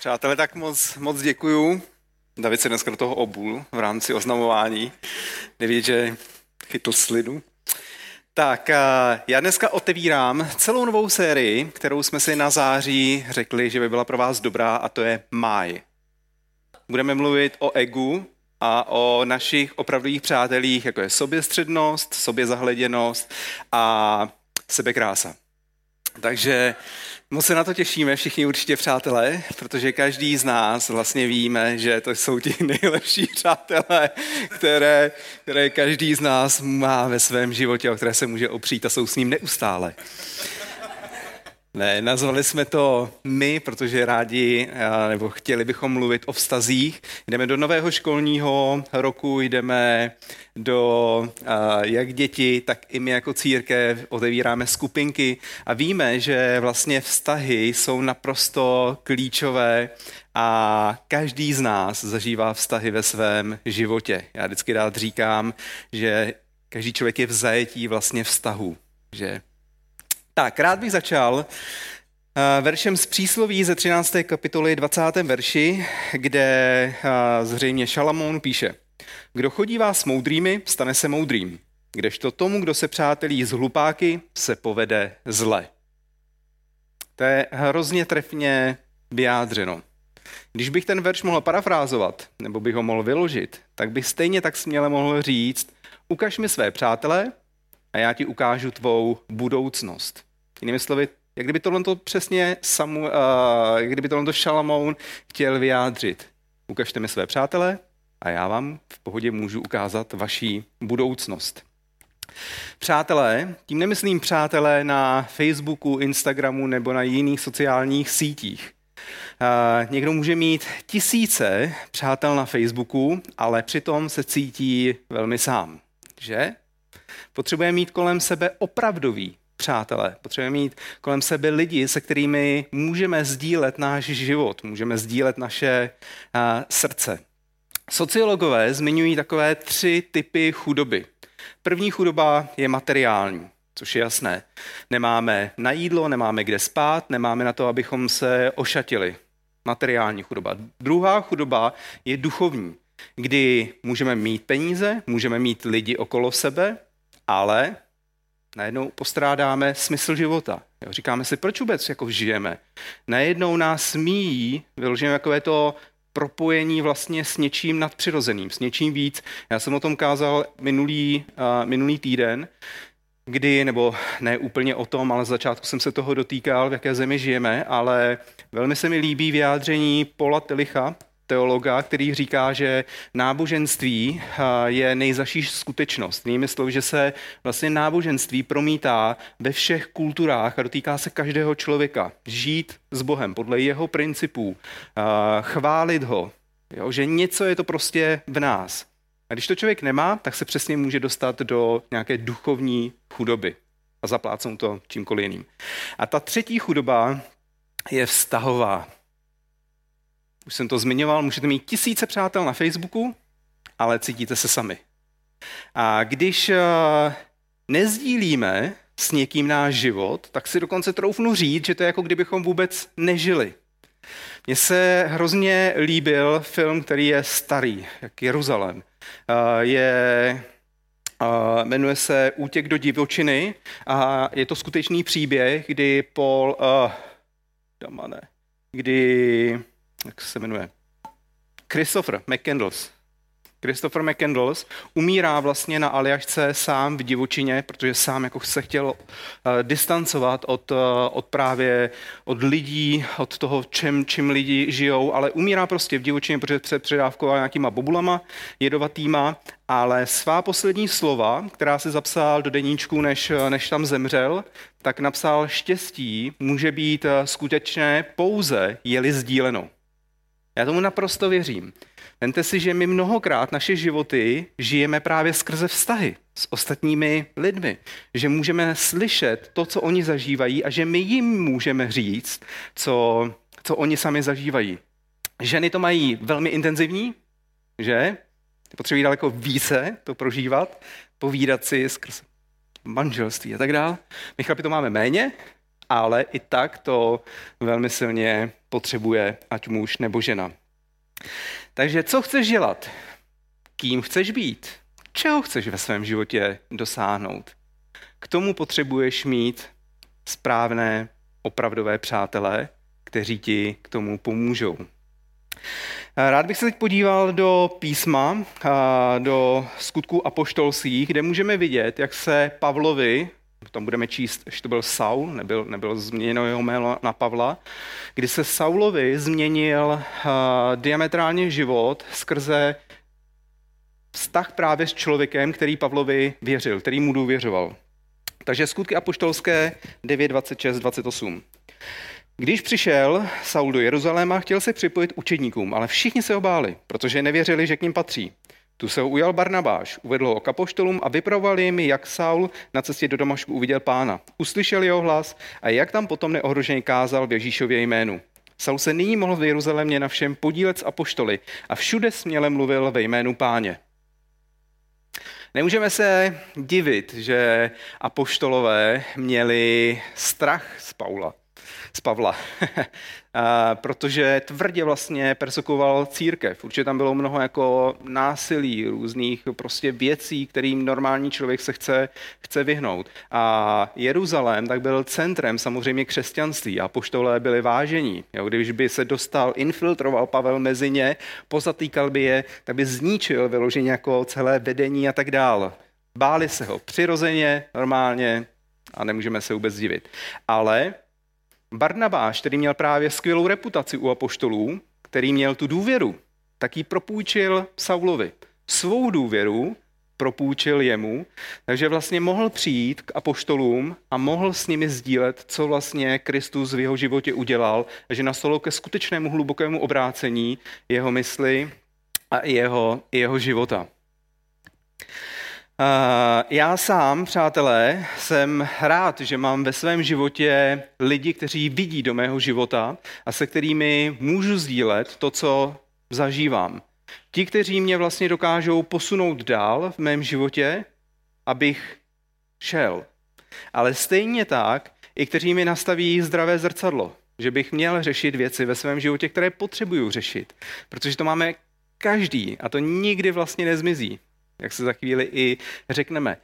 Přátelé, tak moc, moc děkuju. David se dneska do toho obul v rámci oznamování. Nevědět, že chytl slidu. Tak, já dneska otevírám celou novou sérii, kterou jsme si na září řekli, že by byla pro vás dobrá, a to je Máj. Budeme mluvit o egu a o našich opravdových přátelích, jako je soběstřednost, sobězahleděnost a sebekrása. Takže Moc se na to těšíme, všichni určitě přátelé, protože každý z nás vlastně víme, že to jsou ti nejlepší přátelé, které, které každý z nás má ve svém životě, o které se může opřít a jsou s ním neustále. Ne, nazvali jsme to my, protože rádi, eh, nebo chtěli bychom mluvit o vztazích. Jdeme do nového školního roku, jdeme do, eh, jak děti, tak i my jako církev otevíráme skupinky a víme, že vlastně vztahy jsou naprosto klíčové a každý z nás zažívá vztahy ve svém životě. Já vždycky rád říkám, že každý člověk je v zajetí vlastně vztahu, že tak, rád bych začal eh, veršem z přísloví ze 13. kapitoly 20. verši, kde eh, zřejmě Šalamón píše Kdo chodí vás s moudrými, stane se moudrým, kdežto tomu, kdo se přátelí s hlupáky, se povede zle. To je hrozně trefně vyjádřeno. Když bych ten verš mohl parafrázovat, nebo bych ho mohl vyložit, tak bych stejně tak směle mohl říct, ukaž mi své přátelé a já ti ukážu tvou budoucnost. Jinými slovy, jak kdyby tohle to přesně Samu, uh, jak kdyby tohle to Šalamoun chtěl vyjádřit. Ukažte mi své přátelé a já vám v pohodě můžu ukázat vaší budoucnost. Přátelé, tím nemyslím přátelé na Facebooku, Instagramu nebo na jiných sociálních sítích. Uh, někdo může mít tisíce přátel na Facebooku, ale přitom se cítí velmi sám. Že? Potřebuje mít kolem sebe opravdový přátelé. Potřebujeme mít kolem sebe lidi, se kterými můžeme sdílet náš život, můžeme sdílet naše srdce. Sociologové zmiňují takové tři typy chudoby. První chudoba je materiální, což je jasné. Nemáme na jídlo, nemáme kde spát, nemáme na to, abychom se ošatili. Materiální chudoba. Druhá chudoba je duchovní, kdy můžeme mít peníze, můžeme mít lidi okolo sebe, ale najednou postrádáme smysl života. Jo, říkáme si, proč vůbec jako žijeme? Najednou nás míjí, vyloženě takové to propojení vlastně s něčím nadpřirozeným, s něčím víc. Já jsem o tom kázal minulý, uh, minulý týden, kdy, nebo ne úplně o tom, ale začátku jsem se toho dotýkal, v jaké zemi žijeme, ale velmi se mi líbí vyjádření Paula Telicha, teologa, který říká, že náboženství eh, je nejzaší skutečnost. Jinými slovy, že se vlastně náboženství promítá ve všech kulturách a dotýká se každého člověka. Žít s Bohem podle jeho principů, eh, chválit ho, jo, že něco je to prostě v nás. A když to člověk nemá, tak se přesně může dostat do nějaké duchovní chudoby a zaplácnou to čímkoliv jiným. A ta třetí chudoba je vztahová už jsem to zmiňoval, můžete mít tisíce přátel na Facebooku, ale cítíte se sami. A když uh, nezdílíme s někým náš život, tak si dokonce troufnu říct, že to je jako kdybychom vůbec nežili. Mně se hrozně líbil film, který je starý, jak Jeruzalém. Uh, je, uh, jmenuje se Útěk do divočiny a je to skutečný příběh, kdy Paul, uh, damane, kdy jak se jmenuje, Christopher McCandles. Christopher McCandles umírá vlastně na Aljašce sám v divočině, protože sám jako se chtěl uh, distancovat od, uh, od právě od lidí, od toho, čem, čím lidi žijou, ale umírá prostě v divočině, protože se předávkoval nějakýma bobulama jedovatýma, ale svá poslední slova, která si zapsal do deníčku, než, než tam zemřel, tak napsal štěstí může být uh, skutečné pouze, je-li sdíleno. Já tomu naprosto věřím. Vemte si, že my mnohokrát naše životy žijeme právě skrze vztahy s ostatními lidmi. Že můžeme slyšet to, co oni zažívají a že my jim můžeme říct, co, co oni sami zažívají. Ženy to mají velmi intenzivní, že? Potřebují daleko více to prožívat, povídat si skrz manželství a tak dále. My chlapi to máme méně, ale i tak to velmi silně potřebuje, ať muž nebo žena. Takže co chceš dělat? Kým chceš být? Čeho chceš ve svém životě dosáhnout? K tomu potřebuješ mít správné, opravdové přátelé, kteří ti k tomu pomůžou. Rád bych se teď podíval do písma, do skutků apoštolských, kde můžeme vidět, jak se Pavlovi, tam budeme číst, že to byl Saul, nebyl, nebyl změněno jeho jméno na Pavla, kdy se Saulovi změnil diametrálně život skrze vztah právě s člověkem, který Pavlovi věřil, který mu důvěřoval. Takže skutky apoštolské 9, 26, 28. Když přišel Saul do Jeruzaléma, chtěl se připojit učedníkům, ale všichni se obáli, protože nevěřili, že k ním patří. Tu se ho ujal Barnabáš, uvedl ho k apoštolům a vypravoval jim, jak Saul na cestě do Damašku uviděl pána. Uslyšel jeho hlas a jak tam potom neohroženě kázal v Ježíšově jménu. Saul se nyní mohl v Jeruzalémě na všem podílet s apoštoly a všude směle mluvil ve jménu páně. Nemůžeme se divit, že apoštolové měli strach z Paula z Pavla, protože tvrdě vlastně persekoval církev. Určitě tam bylo mnoho jako násilí, různých prostě věcí, kterým normální člověk se chce, chce vyhnout. A Jeruzalém tak byl centrem samozřejmě křesťanství a poštolé byli vážení. Jo, když by se dostal, infiltroval Pavel mezi ně, pozatýkal by je, tak by zničil vyloženě jako celé vedení a tak dál. Báli se ho přirozeně, normálně a nemůžeme se vůbec divit. Ale Barnabáš, který měl právě skvělou reputaci u apoštolů, který měl tu důvěru, tak ji propůjčil Saulovi. Svou důvěru propůjčil jemu, takže vlastně mohl přijít k apoštolům a mohl s nimi sdílet, co vlastně Kristus v jeho životě udělal, že nastalo ke skutečnému hlubokému obrácení jeho mysli a jeho, jeho života. Eh, já sám, přátelé, jsem rád, že mám ve svém životě lidi, kteří vidí do mého života a se kterými můžu sdílet to, co zažívám. Ti, kteří mě vlastně dokážou posunout dál v mém životě, abych šel. Ale stejně tak, i kteří mi nastaví zdravé zrcadlo, že bych měl řešit věci ve svém životě, které potřebuju řešit. Protože to máme každý a to nikdy vlastně nezmizí jak se za chvíli i řekneme.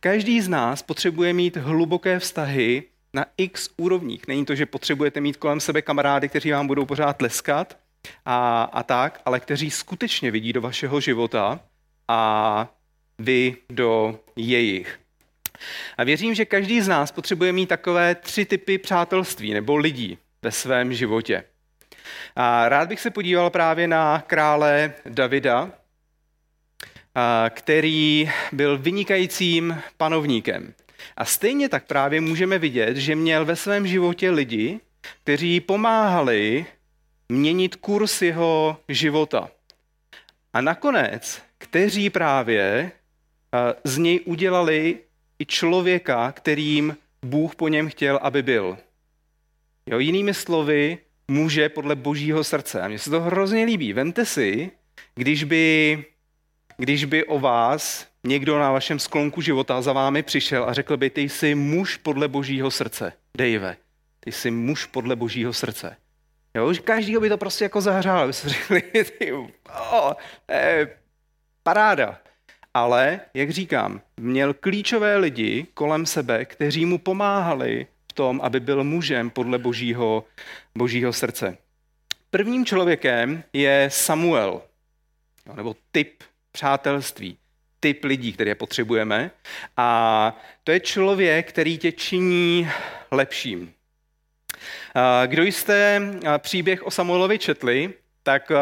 Každý z nás potřebuje mít hluboké vztahy na x úrovních. Není to, že potřebujete mít kolem sebe kamarády, kteří vám budou pořád tleskat a, a tak, ale kteří skutečně vidí do vašeho života a vy do jejich. A věřím, že každý z nás potřebuje mít takové tři typy přátelství nebo lidí ve svém životě. A rád bych se podíval právě na krále Davida, který byl vynikajícím panovníkem. A stejně tak právě můžeme vidět, že měl ve svém životě lidi, kteří pomáhali měnit kurz jeho života. A nakonec, kteří právě z něj udělali i člověka, kterým Bůh po něm chtěl, aby byl. Jo, jinými slovy, muže podle božího srdce. A mně se to hrozně líbí. Vemte si, když by když by o vás někdo na vašem sklonku života za vámi přišel a řekl by, ty jsi muž podle božího srdce, Dave, ty jsi muž podle božího srdce. Jo, každý by to prostě jako zahřál, by se řekli, ty, oh, eh, paráda. Ale, jak říkám, měl klíčové lidi kolem sebe, kteří mu pomáhali v tom, aby byl mužem podle božího, božího srdce. Prvním člověkem je Samuel, nebo typ přátelství, typ lidí, které potřebujeme. A to je člověk, který tě činí lepším. Kdo jste příběh o Samuelovi četli, tak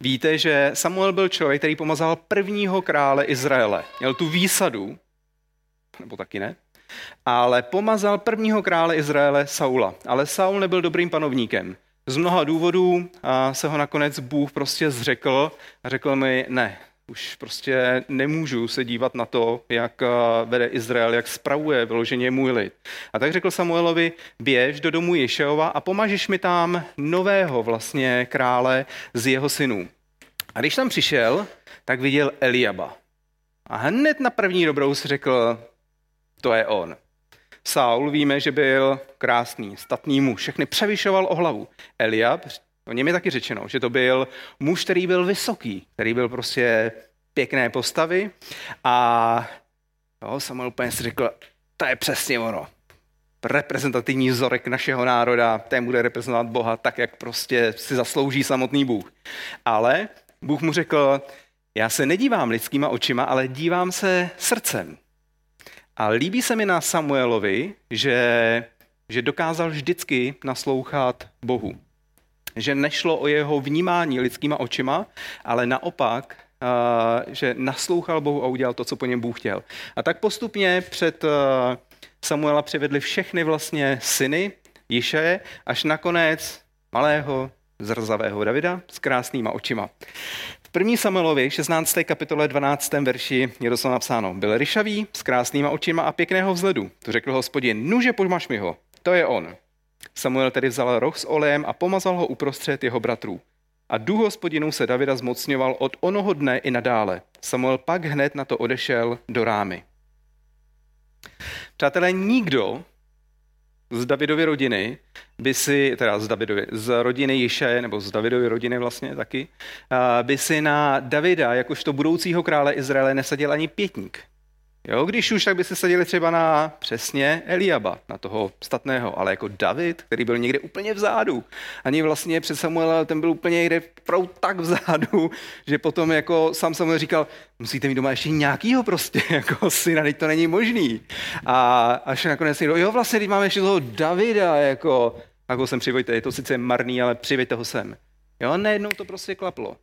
víte, že Samuel byl člověk, který pomazal prvního krále Izraele. Měl tu výsadu, nebo taky ne, ale pomazal prvního krále Izraele Saula. Ale Saul nebyl dobrým panovníkem. Z mnoha důvodů se ho nakonec Bůh prostě zřekl a řekl mi, ne, už prostě nemůžu se dívat na to, jak vede Izrael, jak spravuje vyloženě můj lid. A tak řekl Samuelovi, běž do domu Ješeova a pomažeš mi tam nového vlastně krále z jeho synů. A když tam přišel, tak viděl Eliaba. A hned na první dobrou si řekl, to je on. Saul víme, že byl krásný, statný muž, všechny převyšoval o hlavu. Eliab, o něm je taky řečeno, že to byl muž, který byl vysoký, který byl prostě pěkné postavy a jo, Samuel úplně si řekl, to je přesně ono. Reprezentativní vzorek našeho národa, ten bude reprezentovat Boha tak, jak prostě si zaslouží samotný Bůh. Ale Bůh mu řekl, já se nedívám lidskýma očima, ale dívám se srdcem. A líbí se mi na Samuelovi, že, že dokázal vždycky naslouchat Bohu. Že nešlo o jeho vnímání lidskýma očima, ale naopak, uh, že naslouchal Bohu a udělal to, co po něm Bůh chtěl. A tak postupně před uh, Samuela přivedli všechny vlastně syny Jiše, až nakonec malého zrzavého Davida s krásnýma očima. První Samuelovi 16. kapitole 12. verši je doslova napsáno. Byl ryšavý, s krásnýma očima a pěkného vzhledu. To řekl hospodin, nuže požmaš mi ho. To je on. Samuel tedy vzal roh s olejem a pomazal ho uprostřed jeho bratrů. A duch hospodinů se Davida zmocňoval od onoho dne i nadále. Samuel pak hned na to odešel do rámy. Přátelé, nikdo z Davidovy rodiny by si, teda z Davidovy, z rodiny Jišaje, nebo z Davidovy rodiny vlastně taky, by si na Davida, jakožto budoucího krále Izraele, nesadil ani pětník. Jo, když už, tak by se sadili třeba na přesně Eliaba, na toho statného, ale jako David, který byl někde úplně vzadu. Ani vlastně před Samuela, ten byl úplně někde opravdu tak vzadu, že potom jako sám Samuel říkal, musíte mít doma ještě nějakýho prostě, jako syna, teď to není možný. A až nakonec někdo, jo vlastně, teď máme ještě toho Davida, jako, jako sem přivojte, je to sice marný, ale přivejte ho sem. Jo, najednou to prostě klaplo.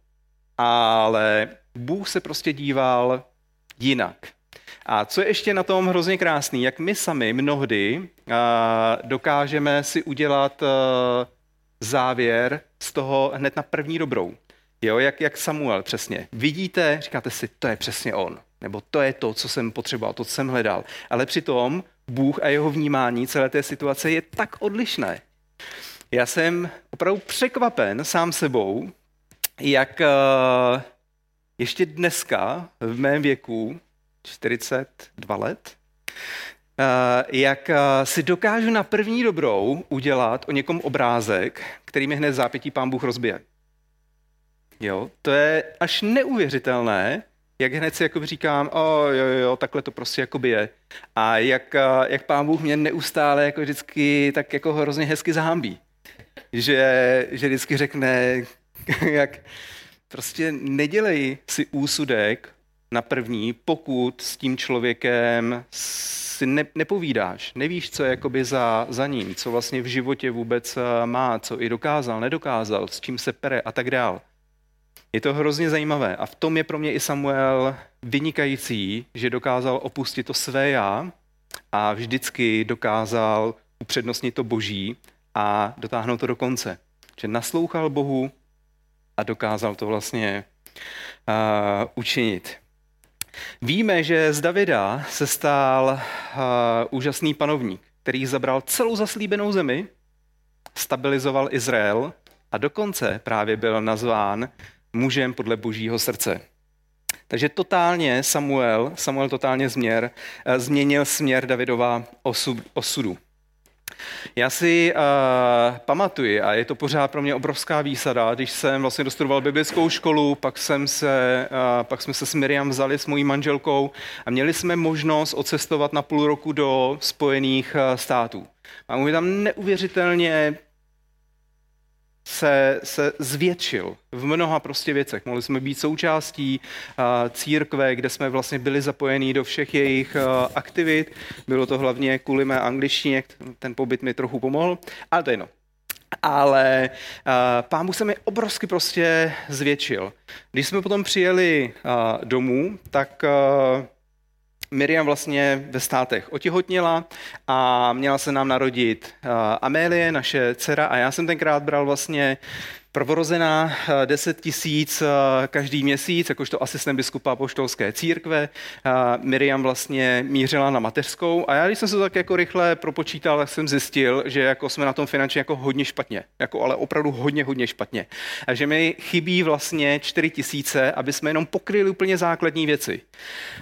Ale Bůh se prostě díval jinak. A co je ještě na tom hrozně krásný, jak my sami mnohdy dokážeme si udělat závěr z toho hned na první dobrou. Jo, jak, jak Samuel přesně. Vidíte, říkáte si, to je přesně on. Nebo to je to, co jsem potřeboval, to, co jsem hledal. Ale přitom Bůh a jeho vnímání celé té situace je tak odlišné. Já jsem opravdu překvapen sám sebou, jak ještě dneska v mém věku 42 let, eh, jak eh, si dokážu na první dobrou udělat o někom obrázek, který mi hned zápětí pán Bůh rozbije. Jo, to je až neuvěřitelné, jak hned si jako říkám, o jo, jo, takhle to prostě jakoby je. A jak, eh, jak pán Bůh mě neustále jako vždycky tak jako hrozně hezky zahambí. Že, že vždycky řekne, jak prostě nedělej si úsudek na první, pokud s tím člověkem si ne, nepovídáš, nevíš, co je jakoby za, za ním, co vlastně v životě vůbec eh, má, co i dokázal, nedokázal, s čím se pere a tak dál. Je to hrozně zajímavé a v tom je pro mě i Samuel vynikající, že dokázal opustit to své já a vždycky dokázal upřednostnit to boží a dotáhnout to do konce. Že naslouchal Bohu a dokázal to vlastně uh, učinit. Víme, že z Davida se stal uh, úžasný panovník, který zabral celou zaslíbenou zemi, stabilizoval Izrael a dokonce právě byl nazván mužem podle božího srdce. Takže totálně Samuel, Samuel totálně změr, uh, změnil směr Davidova osud, osudu. Já si uh, pamatuji, a je to pořád pro mě obrovská výsada, když jsem vlastně dostudoval biblickou školu, pak, jsem se, uh, pak jsme se s Miriam vzali s mojí manželkou a měli jsme možnost odcestovat na půl roku do Spojených uh, států. Můj tam neuvěřitelně se, se zvětšil v mnoha prostě věcech. Mohli jsme být součástí církve, kde jsme vlastně byli zapojení do všech jejich aktivit. Bylo to hlavně kvůli mé angličtině, ten pobyt mi trochu pomohl, ale to je jedno. Ale uh, Bůh se mi obrovsky prostě zvětšil. Když jsme potom přijeli uh, domů, tak Miriam vlastně ve státech otihotněla a měla se nám narodit Amélie, naše dcera, a já jsem tenkrát bral vlastně Prvorozená 10 tisíc každý měsíc, jakožto asistent biskupa poštolské církve. Miriam vlastně mířila na mateřskou a já, když jsem se to tak jako rychle propočítal, tak jsem zjistil, že jako jsme na tom finančně jako hodně špatně, jako ale opravdu hodně, hodně špatně. A že mi chybí vlastně 4 tisíce, aby jsme jenom pokryli úplně základní věci.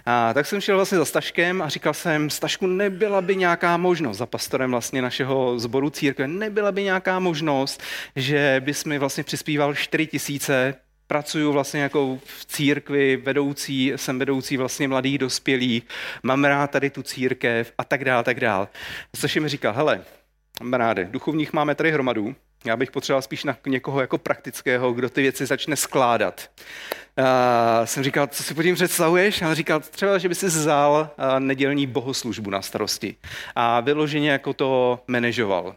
A tak jsem šel vlastně za Staškem a říkal jsem, Stašku, nebyla by nějaká možnost, za pastorem vlastně našeho zboru církve, nebyla by nějaká možnost, že bys mi vlastně přispíval 4 tisíce pracuju vlastně jako v církvi, vedoucí, jsem vedoucí vlastně mladých dospělých, mám rád tady tu církev a tak dále, tak dále. Což mi říkal, hele, kamaráde, duchovních máme tady hromadu, já bych potřeboval spíš na někoho jako praktického, kdo ty věci začne skládat. Uh, jsem říkal, co si pod tím představuješ? A říkal, třeba, že by si vzal nedělní bohoslužbu na starosti a vyloženě jako to manažoval.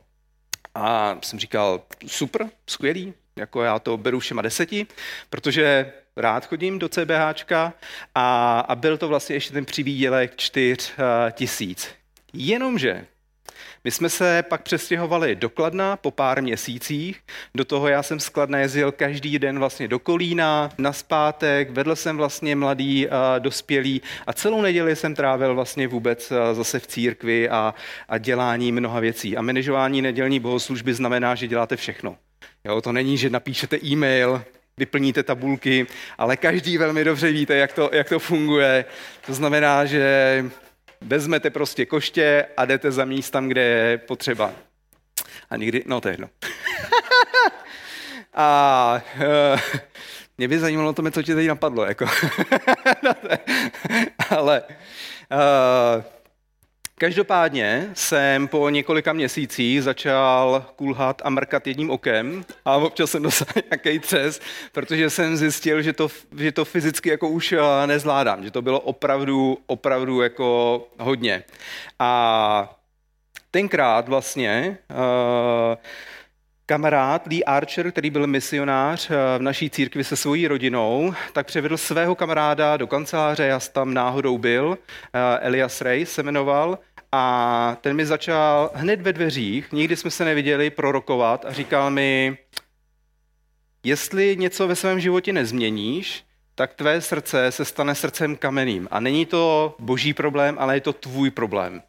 A jsem říkal, super, skvělý, jako já to beru všema deseti, protože rád chodím do CBHčka a, a byl to vlastně ještě ten přivídělek čtyř uh, tisíc. Jenomže my jsme se pak přestěhovali do Kladna po pár měsících. Do toho já jsem z Kladna jezdil každý den vlastně do Kolína, na zpátek, vedl jsem vlastně mladý a dospělý a celou neděli jsem trávil vlastně vůbec zase v církvi a, a dělání mnoha věcí. A manažování nedělní bohoslužby znamená, že děláte všechno. Jo, to není, že napíšete e-mail, vyplníte tabulky, ale každý velmi dobře víte, jak to, jak to funguje. To znamená, že vezmete prostě koště a jdete za míst tam, kde je potřeba. A nikdy, no to je jedno. a uh, mě by zajímalo to, co ti tady napadlo. Jako. Ale uh, Každopádně jsem po několika měsících začal kulhat a mrkat jedním okem a občas jsem dostal nějaký třes, protože jsem zjistil, že to, že to fyzicky jako už eh, nezvládám, že to bylo opravdu, opravdu jako hodně. A tenkrát vlastně uh, Kamarád Lee Archer, který byl misionář eh, v naší církvi se svojí rodinou, tak převedl svého kamaráda do kanceláře, já tam náhodou byl, eh, Elias Ray se jmenoval, a ten mi začal hned ve dveřích, nikdy jsme se neviděli, prorokovat a říkal mi, jestli něco ve svém životě nezměníš, tak tvé srdce se stane srdcem kameným. A není to boží problém, ale je to tvůj problém.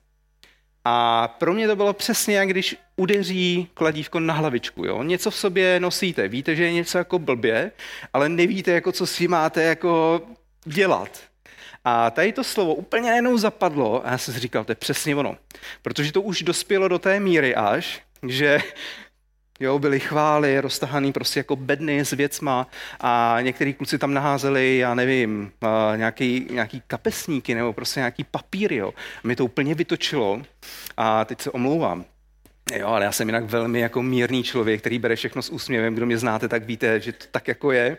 A pro mě to bylo přesně, jak když udeří kladívko na hlavičku. Jo? Něco v sobě nosíte, víte, že je něco jako blbě, ale nevíte, jako co si máte jako dělat. A tady to slovo úplně najednou zapadlo a já jsem si říkal, to je přesně ono. Protože to už dospělo do té míry až, že Jo, byly chvály, roztahaný prostě jako bedny s věcma a některý kluci tam naházeli, já nevím, nějaký, nějaký kapesníky nebo prostě nějaký papír, jo. A mě to úplně vytočilo a teď se omlouvám. Jo, ale já jsem jinak velmi jako mírný člověk, který bere všechno s úsměvem. Kdo mě znáte, tak víte, že to tak jako je.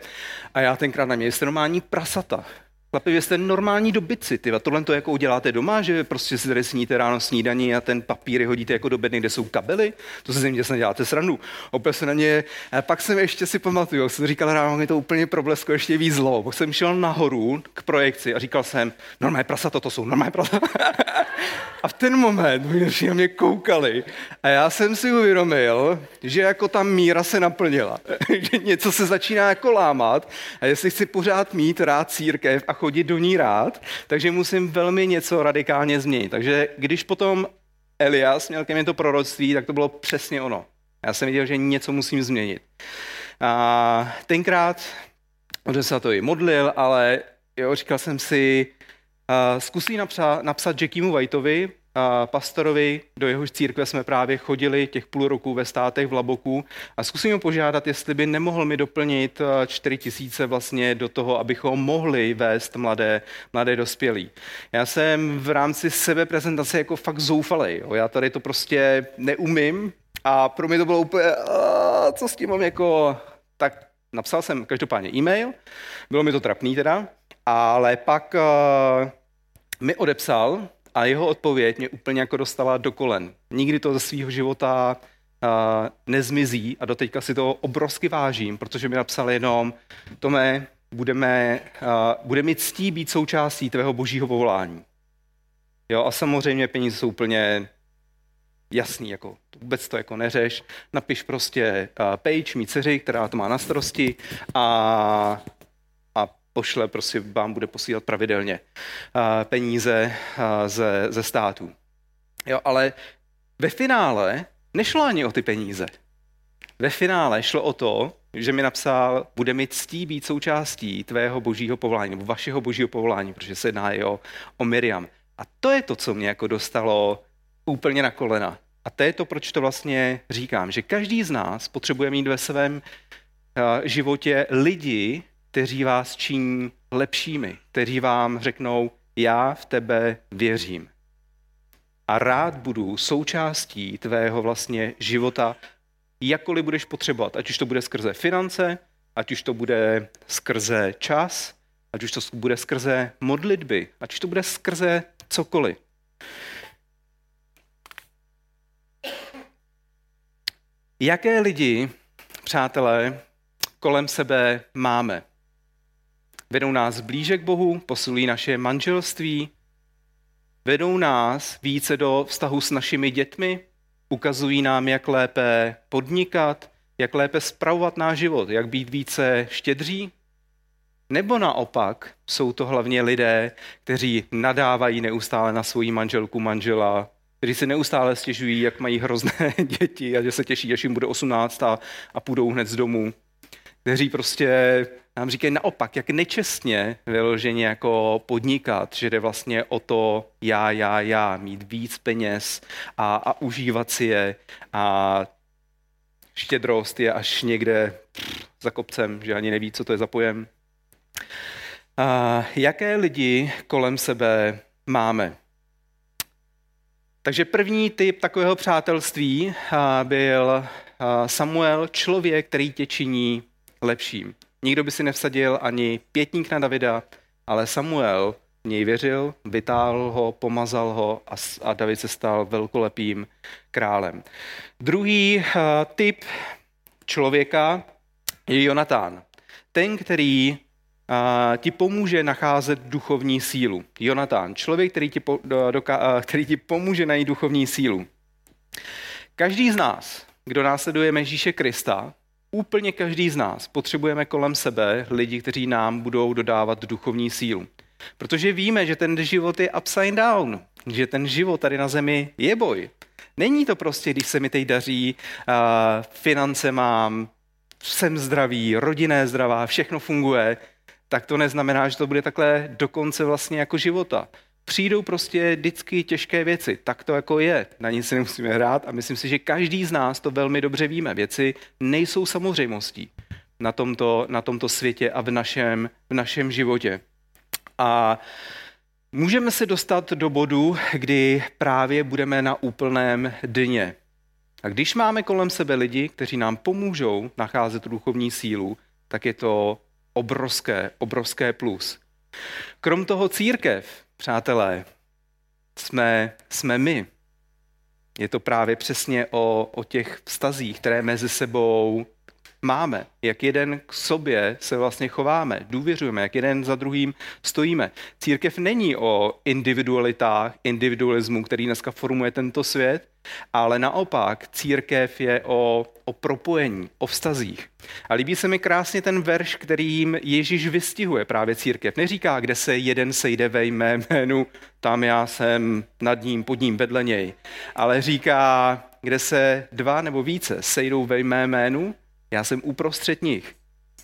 A já tenkrát na mě jste normální prasata. Chlapi, vy jste normální dobyci, ty. A tohle to jako uděláte doma, že prostě si tady sníte ráno snídaní a ten papír hodíte jako do bedny, kde jsou kabely? To se země děláte srandu. Opět se na ně, a pak jsem ještě si pamatuju, jsem říkal ráno, mi to úplně problesko ještě víc zlo. Pak jsem šel nahoru k projekci a říkal jsem, normální prasa, to jsou normální prasa. a v ten moment na mě koukali a já jsem si uvědomil, že jako ta míra se naplnila. že něco se začíná jako lámat a jestli chci pořád mít rád církev a chodit do ní rád, takže musím velmi něco radikálně změnit. Takže když potom Elias měl ke mně to proroctví, tak to bylo přesně ono. Já jsem viděl, že něco musím změnit. A tenkrát, že se to i modlil, ale jo, říkal jsem si, uh, zkusí napsat, napsat Jackiemu Whiteovi, pastorovi, do jehož církve jsme právě chodili těch půl roku ve státech v Laboku a zkusím ho požádat, jestli by nemohl mi doplnit 4 eh, tisíce vlastně do toho, abychom mohli vést mladé, mladé dospělí. Já jsem v rámci sebe prezentace jako fakt zoufalej. Jo. Já tady to prostě neumím a pro mě to bylo úplně, co s tím mám jako... Tak napsal jsem každopádně e-mail, bylo mi to trapný teda, ale pak uh, mi odepsal a jeho odpověď mě úplně jako dostala do kolen. Nikdy to ze svého života uh, nezmizí a doteďka si to obrovsky vážím, protože mi napsal jenom, Tome, budeme, uh, bude mi ctí být součástí tvého božího povolání. Jo, a samozřejmě peníze jsou úplně jasný, jako vůbec to jako neřeš, napiš prostě uh, page mý dceři, která to má na starosti a, a pošle, prostě vám bude posílat pravidelně uh, peníze uh, ze, ze států. Jo, ale ve finále nešlo ani o ty peníze. Ve finále šlo o to, že mi napsal, bude mi ctí být součástí tvého božího povolání, nebo vašeho božího povolání, protože se jedná i o, o Miriam. A to je to, co mě jako dostalo úplně na kolena. A to je to, proč to vlastně říkám, že každý z nás potřebuje mít ve svém eh, životě lidi, kteří vás činí lepšími, kteří vám řeknou, já v tebe věřím. A rád budu součástí tvého vlastně života, jakkoliv budeš potřebovat, ať už to bude skrze finance, ať už to bude skrze čas, ať už to bude skrze modlitby, ať už to bude skrze cokoliv. Jaké lidi, přátelé, kolem sebe máme? Vedou nás blíže k Bohu, posilují naše manželství, vedou nás více do vztahu s našimi dětmi, ukazují nám, jak lépe podnikat, jak lépe spravovat náš život, jak být více štědří? Nebo naopak jsou to hlavně lidé, kteří nadávají neustále na svoji manželku, manžela, kteří si neustále stěžují, jak mají hrozné děti a že se těší, až jim bude 18 a, a půjdou hned z domu. Kteří prostě nám říkají naopak, jak nečestně vyloženě jako podnikat, že jde vlastně o to já, já, já, mít víc peněz a, a užívat si je a štědrost je až někde za kopcem, že ani neví, co to je za pojem. A jaké lidi kolem sebe máme? Takže první typ takového přátelství byl Samuel, člověk, který tě činí lepším. Nikdo by si nevsadil ani pětník na Davida, ale Samuel v něj věřil, vytáhl ho, pomazal ho a, a David se stal velkolepým králem. Druhý uh, typ člověka je Jonatán. Ten, který uh, ti pomůže nacházet duchovní sílu. Jonatán, člověk, který ti, po, doka, uh, který ti pomůže najít duchovní sílu. Každý z nás, kdo následuje Ježíše Krista, Úplně každý z nás potřebujeme kolem sebe lidi, kteří nám budou dodávat duchovní sílu. Protože víme, že ten život je upside down, že ten život tady na zemi je boj. Není to prostě, když se mi teď daří, finance mám, jsem zdravý, rodinné zdravá, všechno funguje, tak to neznamená, že to bude takhle do konce vlastně jako života přijdou prostě vždycky těžké věci. Tak to jako je. Na nic si nemusíme hrát a myslím si, že každý z nás to velmi dobře víme. Věci nejsou samozřejmostí na tomto, na tomto světě a v našem, v našem životě. A můžeme se dostat do bodu, kdy právě budeme na úplném dně. A když máme kolem sebe lidi, kteří nám pomůžou nacházet duchovní sílu, tak je to obrovské, obrovské plus. Krom toho církev Přátelé, jsme, jsme my. Je to právě přesně o, o těch vztazích, které mezi sebou máme, jak jeden k sobě se vlastně chováme, důvěřujeme, jak jeden za druhým stojíme. Církev není o individualitách, individualismu, který dneska formuje tento svět, ale naopak církev je o, o propojení, o vztazích. A líbí se mi krásně ten verš, kterým Ježíš vystihuje právě církev. Neříká, kde se jeden sejde ve jmé jménu, tam já jsem nad ním, pod ním, vedle něj. Ale říká, kde se dva nebo více sejdou ve jmé jménu, já jsem uprostřed nich.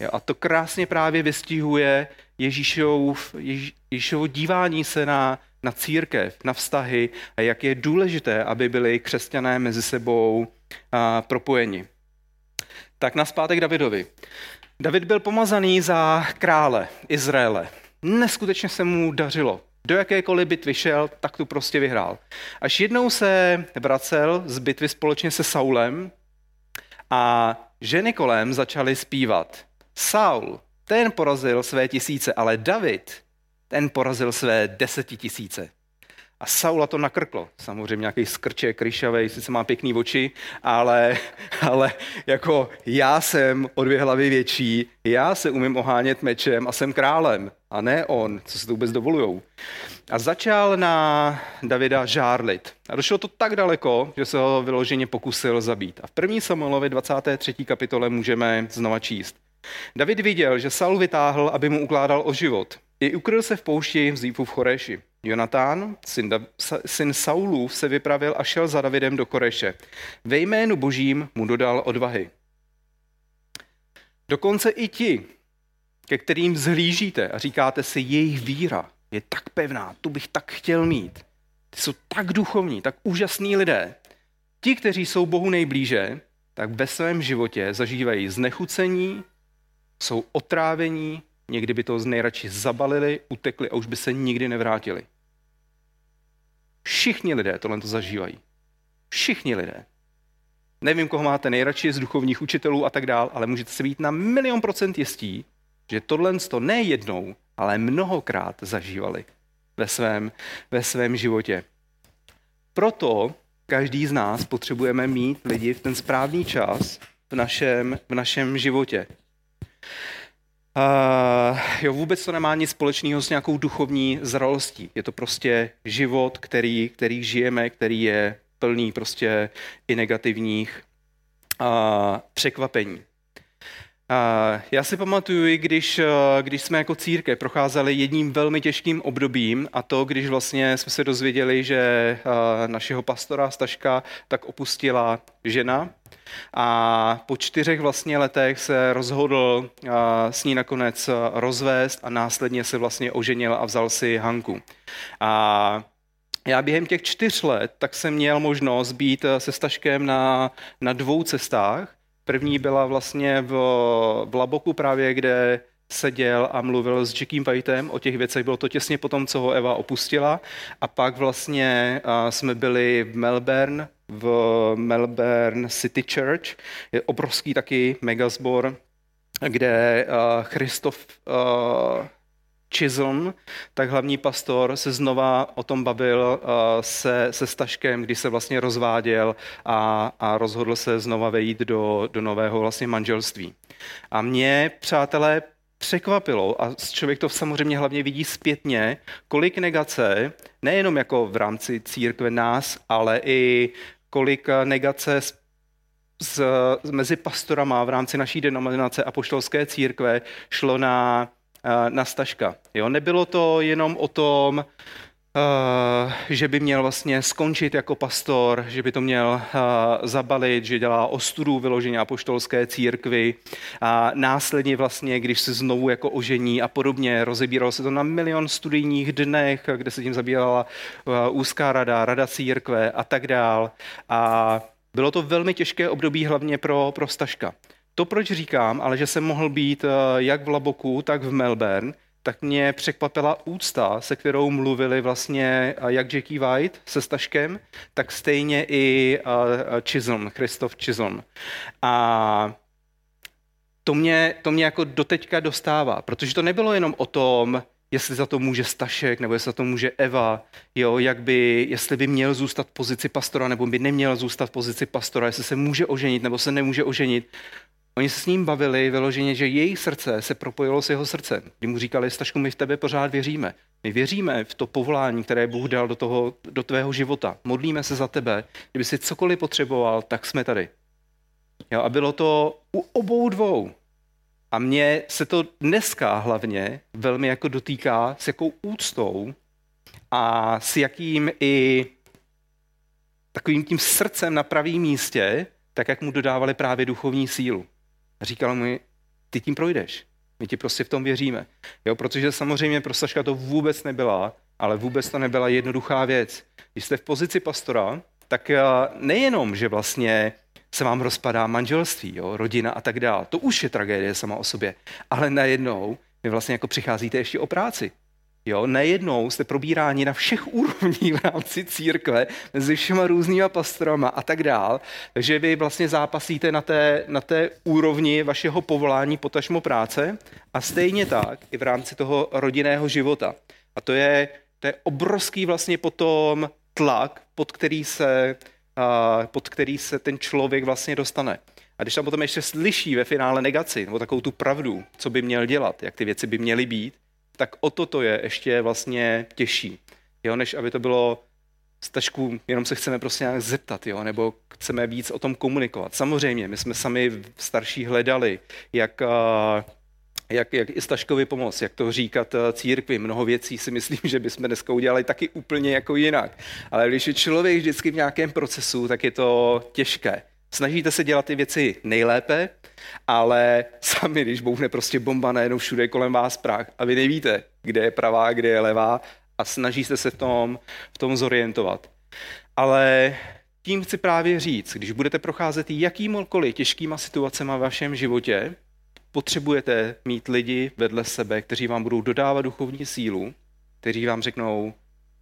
Jo, a to krásně právě vystihuje Ježíšov, Ježíš, Ježíšovo dívání se na, na církev, na vztahy a jak je důležité, aby byli křesťané mezi sebou a, propojeni. Tak na zpátek Davidovi. David byl pomazaný za krále Izraele. Neskutečně se mu dařilo. Do jakékoliv bitvy šel, tak tu prostě vyhrál. Až jednou se vracel z bitvy společně se Saulem a ženy kolem začaly zpívat. Saul, ten porazil své tisíce, ale David, ten porazil své desetitisíce. A Saula to nakrklo. Samozřejmě nějaký skrče, kryšavej, sice má pěkný oči, ale, ale jako já jsem o dvě hlavy větší, já se umím ohánět mečem a jsem králem. A ne on, co se to vůbec dovolujou. A začal na Davida žárlit. A došlo to tak daleko, že se ho vyloženě pokusil zabít. A v první Samuelovi 23. kapitole můžeme znova číst. David viděl, že Saul vytáhl, aby mu ukládal o život. I ukryl se v poušti v Zífu v Choreši. Jonatán, syn, da, syn Saulův, se vypravil a šel za Davidem do Koreše. Ve jménu božím mu dodal odvahy. Dokonce i ti, ke kterým zhlížíte a říkáte si, jejich víra je tak pevná, tu bych tak chtěl mít. Ty jsou tak duchovní, tak úžasní lidé. Ti, kteří jsou Bohu nejblíže, tak ve svém životě zažívají znechucení, jsou otrávení, někdy by to nejradši zabalili, utekli a už by se nikdy nevrátili. Všichni lidé tohle to zažívají. Všichni lidé. Nevím, koho máte nejradši z duchovních učitelů a tak dál, ale můžete se být na milion procent jistí, že tohle to ne jednou, ale mnohokrát zažívali ve svém, ve svém životě. Proto každý z nás potřebujeme mít lidi v ten správný čas v našem, v našem životě. Uh, jo, vůbec to nemá nic společného s nějakou duchovní zralostí. Je to prostě život, který, který žijeme, který je plný prostě i negativních uh, překvapení. Já si pamatuju, když, když jsme jako církev procházeli jedním velmi těžkým obdobím a to, když vlastně jsme se dozvěděli, že našeho pastora Staška tak opustila žena a po čtyřech vlastně letech se rozhodl s ní nakonec rozvést a následně se vlastně oženil a vzal si Hanku. A já během těch čtyř let tak jsem měl možnost být se Staškem na, na dvou cestách První byla vlastně v, v Laboku právě, kde seděl a mluvil s Jackiem Whiteem o těch věcech. Bylo to těsně potom, co ho Eva opustila. A pak vlastně jsme byli v Melbourne, v Melbourne City Church. Je obrovský taky megazbor, kde Christoph Chisholm, tak hlavní pastor se znova o tom bavil uh, se, se Staškem, když se vlastně rozváděl a, a rozhodl se znova vejít do, do nového vlastně manželství. A mě, přátelé, překvapilo, a člověk to samozřejmě hlavně vidí zpětně, kolik negace, nejenom jako v rámci církve nás, ale i kolik negace z, mezi pastorama v rámci naší denominace a poštolské církve šlo na Eh, na Staška. Jo? Nebylo to jenom o tom, Uh, že by měl vlastně skončit jako pastor, že by to měl uh, zabalit, že dělá ostudu vyložení apoštolské církvy a následně vlastně, když se znovu jako ožení a podobně, rozebíralo se to na milion studijních dnech, kde se tím zabírala uh, úzká rada, rada církve a tak dál. A bylo to velmi těžké období hlavně pro, pro Staška. To, proč říkám, ale že jsem mohl být eh, jak v Laboku, tak v Melbourne, tak mě překvapila úcta, se kterou mluvili vlastně eh, jak Jackie White se Staškem, tak stejně i eh, Chisholm, Christoph Chisholm. A to mě, to mě jako doteďka dostává, protože to nebylo jenom o tom, jestli za to může Stašek, nebo jestli za to může Eva, jo, jak by, jestli by měl zůstat v pozici pastora, nebo by neměl zůstat v pozici pastora, jestli se může oženit, nebo se nemůže oženit. Oni se s ním bavili vyloženě, že jejich srdce se propojilo s jeho srdcem. Kdy mu říkali, Stašku, my v tebe pořád věříme. My věříme v to povolání, které Bůh dal do, toho, do tvého života. Modlíme se za tebe. Kdyby si cokoliv potřeboval, tak jsme tady. Jo, a bylo to u obou dvou. A mně se to dneska hlavně velmi jako dotýká s jakou úctou a s jakým i takovým tím srdcem na pravém místě, tak jak mu dodávali právě duchovní sílu. Říkal mi, ty tím projdeš. My ti prostě v tom věříme. Jo, protože samozřejmě pro Saška to vůbec nebyla, ale vůbec to nebyla jednoduchá věc. Když jste v pozici pastora, tak eh, nejenom, že vlastně se vám rozpadá manželství, jo, rodina a tak dále. To už je tragédie sama o sobě. Ale najednou vy vlastně jako přicházíte ještě o práci. Jo, nejednou jste probíráni na všech úrovních v rámci církve, mezi všema různýma pastorama a tak dál. Takže vy vlastně zápasíte na té, na té úrovni vašeho povolání, potažmo práce a stejně tak i v rámci toho rodinného života. A to je, to je obrovský vlastně potom tlak, pod který se, pod který se ten člověk vlastně dostane. A když tam potom ještě slyší ve finále negaci, nebo takovou tu pravdu, co by měl dělat, jak ty věci by měly být, tak o to to je ještě vlastně těžší. Jo, než aby to bylo stačku, jenom se chceme prostě nějak zeptat, jo, nebo chceme víc o tom komunikovat. Samozřejmě, my jsme sami starší hledali, jak, jak, jak i Staškovi pomoct, jak to říkat církvi. Mnoho věcí si myslím, že bychom dneska udělali taky úplně jako jinak. Ale když je člověk vždycky v nějakém procesu, tak je to těžké. Snažíte se dělat ty věci nejlépe, ale sami, když bouchne prostě bomba najednou všude kolem vás prach a vy nevíte, kde je pravá, kde je levá a snažíte se v tom, v tom zorientovat. Ale tím chci právě říct, když budete procházet jakýmkoliv těžkýma situacemi v vašem životě, potřebujete mít lidi vedle sebe, kteří vám budou dodávat duchovní sílu, kteří vám řeknou,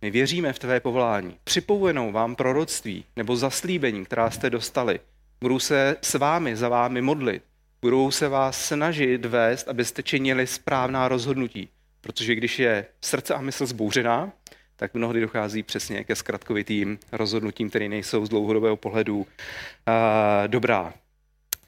my věříme v tvé povolání, připojenou vám proroctví nebo zaslíbení, která jste dostali, budou se s vámi, za vámi modlit, budou se vás snažit vést, abyste činili správná rozhodnutí. Protože když je srdce a mysl zbouřená, tak mnohdy dochází přesně ke zkratkovitým rozhodnutím, které nejsou z dlouhodobého pohledu uh, dobrá.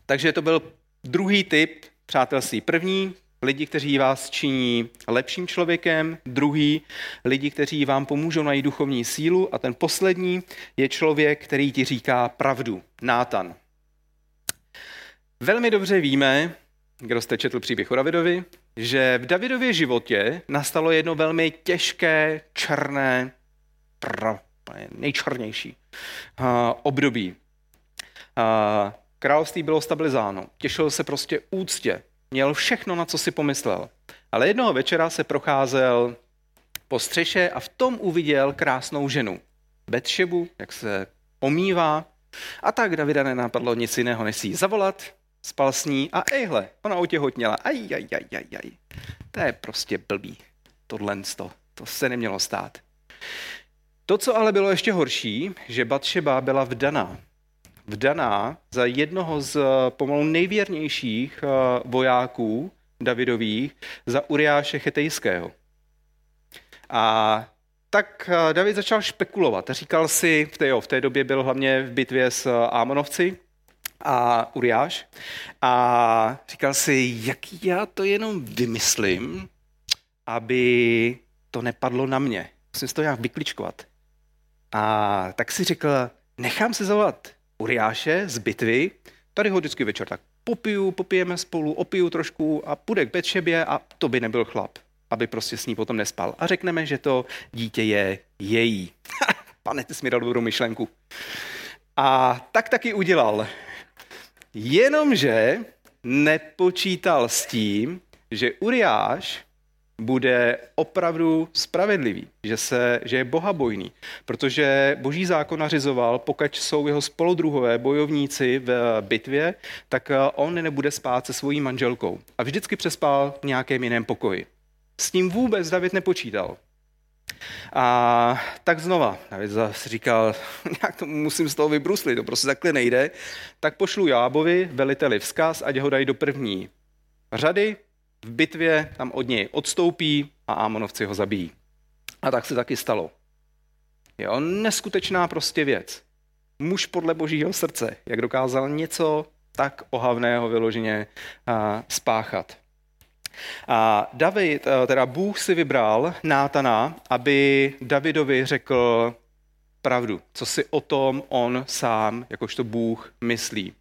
Takže to byl druhý typ přátelství. První, lidi, kteří vás činí lepším člověkem, druhý, lidi, kteří vám pomůžou najít duchovní sílu a ten poslední je člověk, který ti říká pravdu, Nátan. Velmi dobře víme, kdo jste četl příběh o Davidovi, že v Davidově životě nastalo jedno velmi těžké, černé, pra, nejčernější uh, období. Uh, království bylo stabilizáno, těšil se prostě úctě, měl všechno, na co si pomyslel. Ale jednoho večera se procházel po střeše a v tom uviděl krásnou ženu. Betšebu, jak se omývá. A tak Davida nenápadlo nic jiného, než si ji zavolat spal s ní a ejhle, ona otěhotněla. Aj, aj, aj, aj, aj. To je prostě blbý. Tohle to, to se nemělo stát. To, co ale bylo ještě horší, že Batšeba byla vdaná. Vdaná za jednoho z pomalu nejvěrnějších eh, vojáků Davidových, za Uriáše Chetejského. A tak eh, David začal špekulovat. Říkal si, v té, jo, v té době byl hlavně v bitvě s eh, Ámonovci, a Uriáš a říkal si, jak já to jenom vymyslím, aby to nepadlo na mě. Musím si to nějak vykličkovat. A tak si řekl, nechám se zavolat Uriáše z bitvy, tady ho vždycky večer tak popiju, popijeme spolu, opiju trošku a půjde k Betšebě a to by nebyl chlap, aby prostě s ní potom nespal. A řekneme, že to dítě je její. Pane, ty jsi mi dal dobrou myšlenku. A tak taky udělal. Jenomže nepočítal s tím, že Uriáš bude opravdu spravedlivý, že, se, že je bohabojný, protože boží zákon nařizoval, pokud jsou jeho spoludruhové bojovníci v bitvě, tak on nebude spát se svojí manželkou. A vždycky přespal v nějakém jiném pokoji. S tím vůbec David nepočítal. A tak znova, David zase říkal, jak to musím z toho vybruslit, to prostě takhle nejde, tak pošlu Jábovi, veliteli vzkaz, ať ho dají do první řady, v bitvě tam od něj odstoupí a Amonovci ho zabijí. A tak se taky stalo. Jo, neskutečná prostě věc. Muž podle božího srdce, jak dokázal něco tak ohavného vyloženě spáchat. A David, eh, teda Bůh si vybral Nátana, aby Davidovi řekl pravdu, co si o tom on sám, jakožto Bůh, myslí.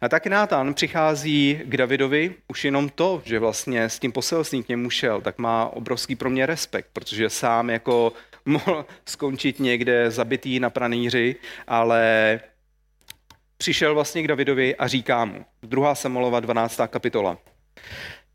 A tak Nátan přichází k Davidovi, už jenom to, že vlastně s tím poselstvím k němu šel, tak má obrovský pro mě respekt, protože sám jako mohl skončit někde zabitý na pranýři, ale přišel vlastně k Davidovi a říká mu, 2. Samolova 12. kapitola.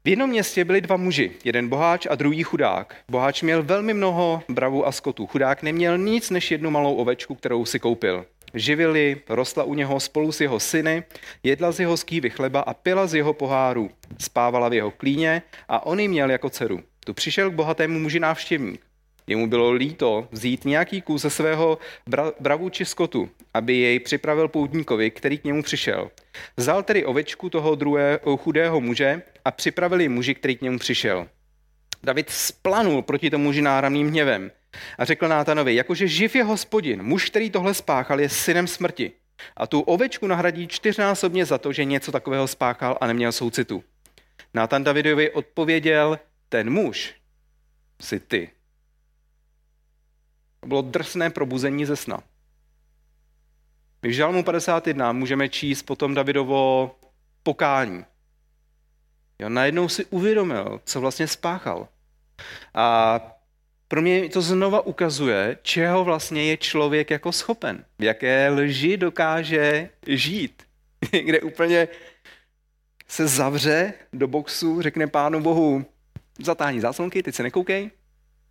V jednom městě byli dva muži, jeden boháč a druhý chudák. Boháč měl velmi mnoho bravů a skotů. Chudák neměl nic než jednu malou ovečku, kterou si koupil. Živili, rostla u něho spolu s jeho syny, jedla z jeho skývy chleba a pila z jeho poháru. Spávala v jeho klíně a on ji měl jako dceru. Tu přišel k bohatému muži návštěvník. Jemu bylo líto vzít nějaký kus ze svého bra- bravu či skotu, aby jej připravil poutníkovi, který k němu přišel. Vzal tedy ovečku toho druhého chudého muže a připravil ji muži, který k němu přišel. David splanul proti tomu muži náramným hněvem a řekl Nátanovi, jakože živ je hospodin, muž, který tohle spáchal, je synem smrti. A tu ovečku nahradí čtyřnásobně za to, že něco takového spáchal a neměl soucitu. Nátan Davidovi odpověděl, ten muž jsi ty. To bylo drsné probuzení ze sna. My v Žalmu 51 můžeme číst potom Davidovo pokání. Jo, najednou si uvědomil, co vlastně spáchal. A pro mě to znova ukazuje, čeho vlastně je člověk jako schopen. V jaké lži dokáže žít. Kde úplně se zavře do boxu, řekne pánu bohu, zatáhni záslonky, teď se nekoukej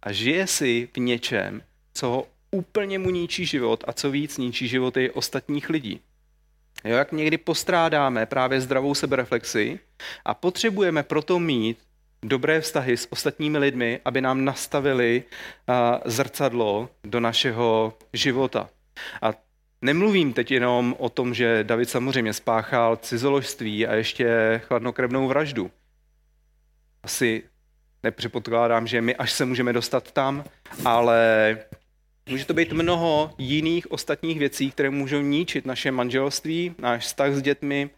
a žije si v něčem, co úplně mu ničí život a co víc ničí životy ostatních lidí. Jo, jak někdy postrádáme právě zdravou sebereflexi a potřebujeme proto mít dobré vztahy s ostatními lidmi, aby nám nastavili zrcadlo do našeho života. A nemluvím teď jenom o tom, že David samozřejmě spáchal cizoložství a ještě chladnokrevnou vraždu. Asi nepředpokládám, že my až se můžeme dostat tam, ale může to být mnoho jiných ostatních věcí, které můžou ničit naše manželství, náš vztah s dětmi,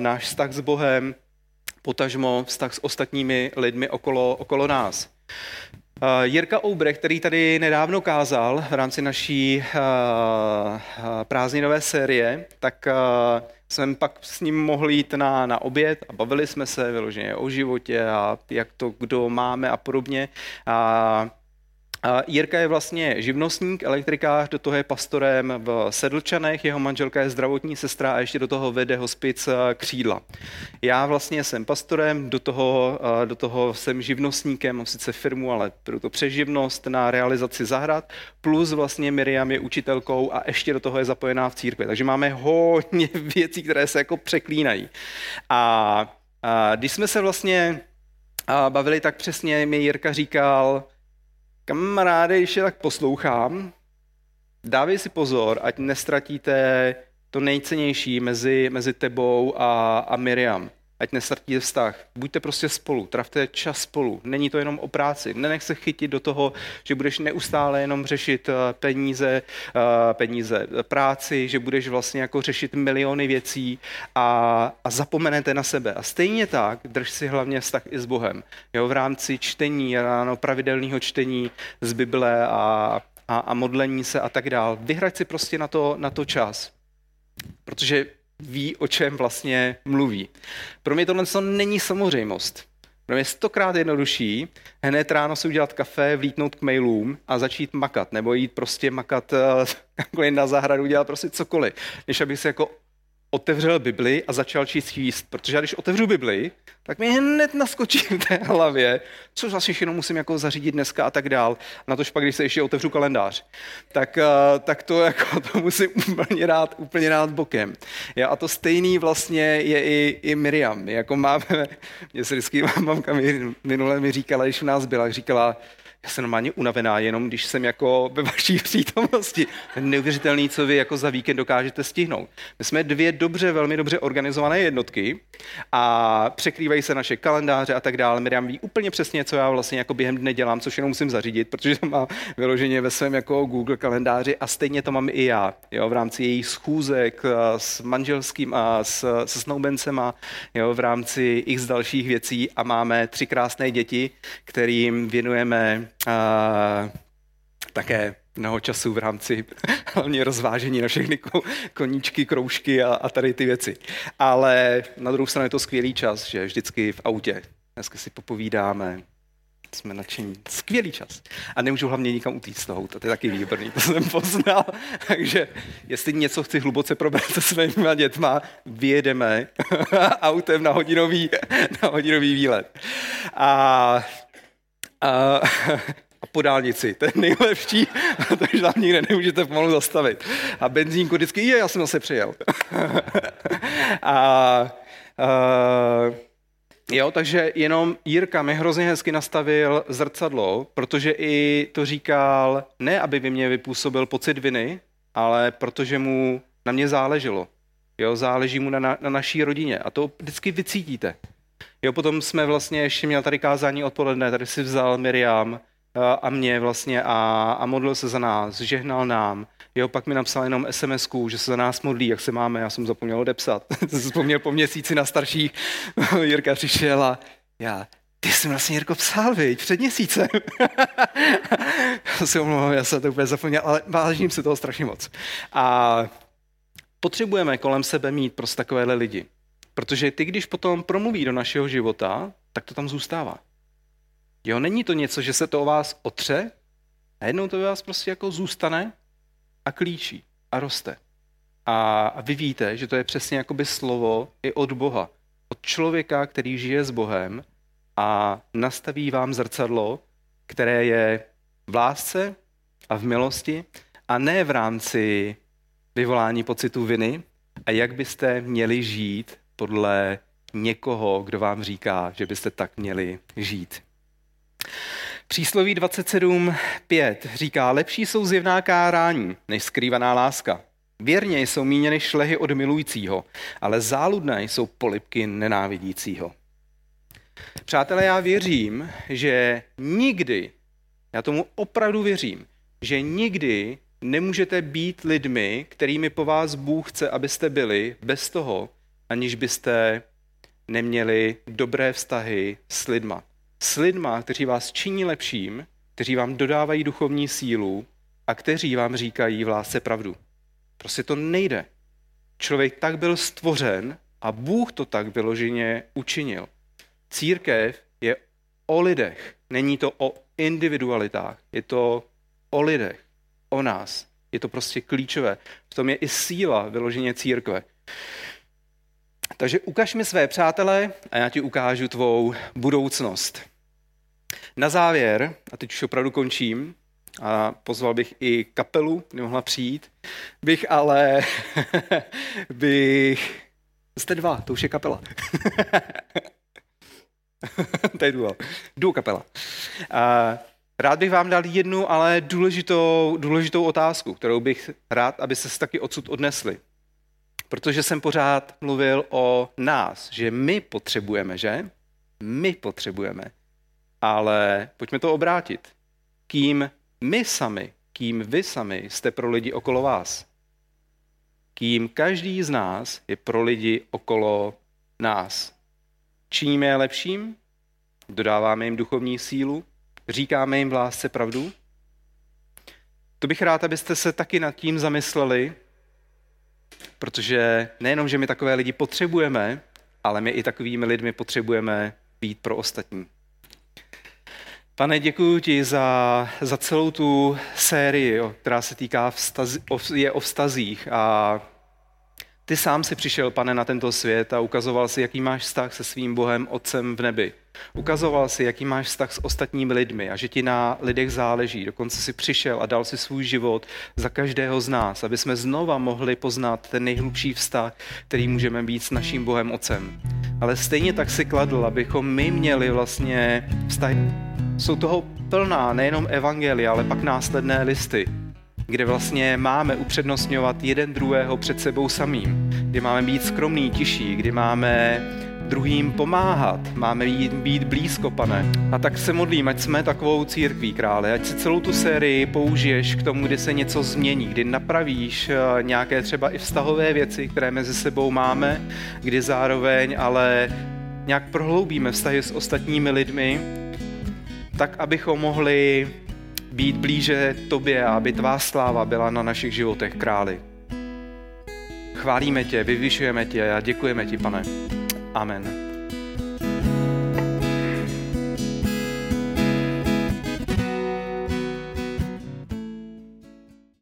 náš vztah s Bohem, potažmo vztah s ostatními lidmi okolo, okolo nás. Jirka Oubre, který tady nedávno kázal v rámci naší prázdninové série, tak jsem pak s ním mohl jít na, na oběd a bavili jsme se vyloženě o životě a jak to kdo máme a podobně. A Jirka je vlastně živnostník, elektrikář, do toho je pastorem v Sedlčanech, jeho manželka je zdravotní sestra a ještě do toho vede hospic eh, Křídla. Já vlastně jsem pastorem, do toho, eh, do toho jsem živnostníkem, mám sice firmu, ale pro to přeživnost na realizaci zahrad, plus vlastně Miriam je učitelkou a ještě do toho je zapojená v církvi. Takže máme hodně věcí, které se jako překlínají. A, a když jsme se vlastně bavili, tak přesně mi Jirka říkal, Kamaráde, když je tak poslouchám, dávej si pozor, ať nestratíte to nejcennější mezi, mezi tebou a, a Miriam ať nestratíte vztah. Buďte prostě spolu, travte čas spolu. Není to jenom o práci. Nenech se chytit do toho, že budeš neustále jenom řešit eh, peníze, eh, peníze, práci, že budeš vlastně jako řešit miliony věcí a, a zapomenete na sebe. A stejně tak drž si hlavně vztah i s Bohem. Jo, v rámci čtení, ráno pravidelného čtení z Bible a, a, a modlení se a tak dál. Vyhrať si prostě na to, na to čas. Protože ví, o čem vlastně mluví. Pro mě tohle není samozřejmost. Pro mě stokrát jednodušší hned ráno si udělat kafe, vlítnout k mailům a začít makat, nebo jít prostě makat uh, na zahradu, dělat prostě cokoliv, než abych se jako otevřel Bibli a začal číst jíst. Protože já když otevřu Bibli, tak mi hned naskočí v té hlavě, co vlastně všechno musím jako zařídit dneska a tak dál. Na to pak, když se ještě otevřu kalendář, tak, eh, tak to, jako, to musím úplně dát, úplně dát bokem. Ja, a to stejný vlastně je i, i Miriam. My jako máme, mě se vždycky mamka minule mi říkala, když u nás byla, říkala, já jsem normálně unavená, jenom když jsem jako ve vaší přítomnosti. Neuvěřitelný, co vy jako za víkend dokážete stihnout. My jsme dvě dobře, velmi dobře organizované jednotky a překrývají se naše kalendáře a tak dále. Miriam ví úplně přesně, co já vlastně jako během dne dělám, což jenom musím zařídit, protože to má vyloženě ve svém jako Google kalendáři a stejně to mám i já. Jo, v rámci jejich schůzek s manželským a s, se snoubencema, jo, v rámci x dalších věcí a máme tři krásné děti, kterým věnujeme a, také mnoho času v rámci hlavně rozvážení na všechny koníčky, kroužky a, a tady ty věci. Ale na druhou stranu je to skvělý čas, že vždycky v autě. Dneska si popovídáme, jsme nadšení. Skvělý čas. A nemůžu hlavně nikam utíct z toho, to je taky výborný, to jsem poznal. Takže jestli něco chci hluboce probrat se svými dětma, vyjedeme autem na hodinový, na hodinový výlet. A a, po dálnici. To je nejlepší, protože tam nikde nemůžete pomalu zastavit. A benzínku vždycky, je, já jsem zase přijel. a, a Jo, takže jenom Jirka mi hrozně hezky nastavil zrcadlo, protože i to říkal ne, aby by mě vypůsobil pocit viny, ale protože mu na mě záleželo. Jo, záleží mu na, na, na naší rodině a to vždycky vycítíte. Jo, potom jsme vlastně ještě měl tady kázání odpoledne, tady si vzal Miriam eh, a mě vlastně a, a modlil se za nás, žehnal nám. Jo, pak mi napsal jenom sms že se za nás modlí, jak se máme, já jsem zapomněl odepsat. jsem zapomněl po měsíci na starší, Jirka přišel a já, ty jsi vlastně Jirko psal, viď, před měsícem. si omlouvám, já jsem to úplně zapomněl, ale vážím si toho strašně moc. A potřebujeme kolem sebe mít prostě takovéhle lidi. Protože ty, když potom promluví do našeho života, tak to tam zůstává. Jo, není to něco, že se to o vás otře, a jednou to vás prostě jako zůstane a klíčí a roste. A, a vy víte, že to je přesně jakoby slovo i od Boha. Od člověka, který žije s Bohem a nastaví vám zrcadlo, které je v lásce a v milosti a ne v rámci vyvolání pocitu viny a jak byste měli žít podle někoho, kdo vám říká, že byste tak měli žít. Přísloví 27.5 říká, lepší jsou zjevná kárání, než skrývaná láska. Věrně jsou míněny šlehy od milujícího, ale záludné jsou polipky nenávidícího. Přátelé, já věřím, že nikdy, já tomu opravdu věřím, že nikdy nemůžete být lidmi, kterými po vás Bůh chce, abyste byli, bez toho, aniž byste neměli dobré vztahy s lidma. S lidma, kteří vás činí lepším, kteří vám dodávají duchovní sílu a kteří vám říkají v lásce pravdu. Prostě to nejde. Člověk tak byl stvořen a Bůh to tak vyloženě učinil. Církev je o lidech, není to o individualitách, je to o lidech, o nás. Je to prostě klíčové. V tom je i síla vyloženě církve. Takže ukaž mi své přátelé a já ti ukážu tvou budoucnost. Na závěr, a teď už opravdu končím, a pozval bych i kapelu, nemohla přijít, bych ale, bych, jste dva, to už je kapela. to je duo. Duo kapela. A rád bych vám dal jednu, ale důležitou, důležitou otázku, kterou bych rád, aby se taky odsud odnesli. Protože jsem pořád mluvil o nás, že my potřebujeme, že? My potřebujeme. Ale pojďme to obrátit. Kým my sami, kým vy sami jste pro lidi okolo vás. Kým každý z nás je pro lidi okolo nás. Činíme je lepším? Dodáváme jim duchovní sílu? Říkáme jim v lásce pravdu? To bych rád, abyste se taky nad tím zamysleli, protože nejenom, že my takové lidi potřebujeme, ale my i takovými lidmi potřebujeme být pro ostatní. Pane, děkuji ti za, za celou tu sérii, která se týká vztaz, je o vztazích a ty sám si přišel, pane, na tento svět a ukazoval si, jaký máš vztah se svým Bohem Otcem v nebi. Ukazoval si, jaký máš vztah s ostatními lidmi a že ti na lidech záleží. Dokonce si přišel a dal si svůj život za každého z nás, aby jsme znova mohli poznat ten nejhlubší vztah, který můžeme být s naším Bohem Otcem. Ale stejně tak si kladl, abychom my měli vlastně vztah. Jsou toho plná nejenom evangelia, ale pak následné listy, kde vlastně máme upřednostňovat jeden druhého před sebou samým, kdy máme být skromný, tiší, kdy máme druhým pomáhat, máme jít, být blízko, pane. A tak se modlím, ať jsme takovou církví, krále, ať si celou tu sérii použiješ k tomu, kdy se něco změní, kdy napravíš eh, nějaké třeba i vztahové věci, které mezi sebou máme, kdy zároveň ale nějak prohloubíme vztahy s ostatními lidmi, tak abychom mohli být blíže tobě a aby tvá sláva byla na našich životech, králi. Chválíme tě, vyvyšujeme tě a děkujeme ti, pane. Amen.